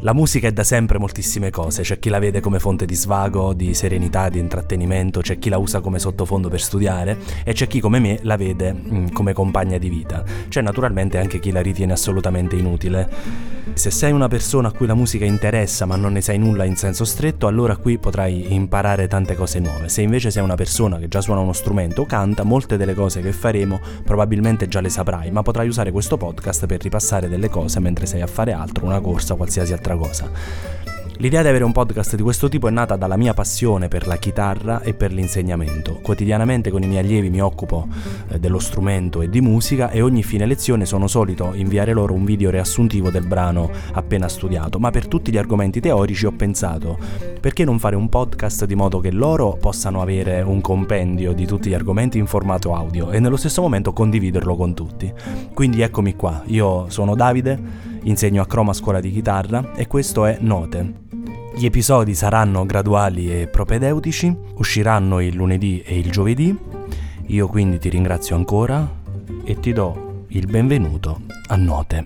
La musica è da sempre moltissime cose, c'è chi la vede come fonte di svago, di serenità, di intrattenimento, c'è chi la usa come sottofondo per studiare e c'è chi come me la vede mm, come compagna di vita. C'è naturalmente anche chi la ritiene assolutamente inutile. Se sei una persona a cui la musica interessa ma non ne sai nulla in senso stretto, allora qui potrai imparare tante cose nuove. Se invece sei una persona che già suona uno strumento o canta, molte delle cose che faremo probabilmente già le saprai, ma potrai usare questo podcast per ripassare delle cose mentre sei a fare altro, una corsa, qualsiasi altra cosa. L'idea di avere un podcast di questo tipo è nata dalla mia passione per la chitarra e per l'insegnamento. Quotidianamente con i miei allievi mi occupo eh, dello strumento e di musica e ogni fine lezione sono solito inviare loro un video riassuntivo del brano appena studiato, ma per tutti gli argomenti teorici ho pensato perché non fare un podcast di modo che loro possano avere un compendio di tutti gli argomenti in formato audio e nello stesso momento condividerlo con tutti. Quindi eccomi qua, io sono Davide insegno a Croma Scuola di Chitarra e questo è Note. Gli episodi saranno graduali e propedeutici, usciranno il lunedì e il giovedì. Io quindi ti ringrazio ancora e ti do il benvenuto a Note.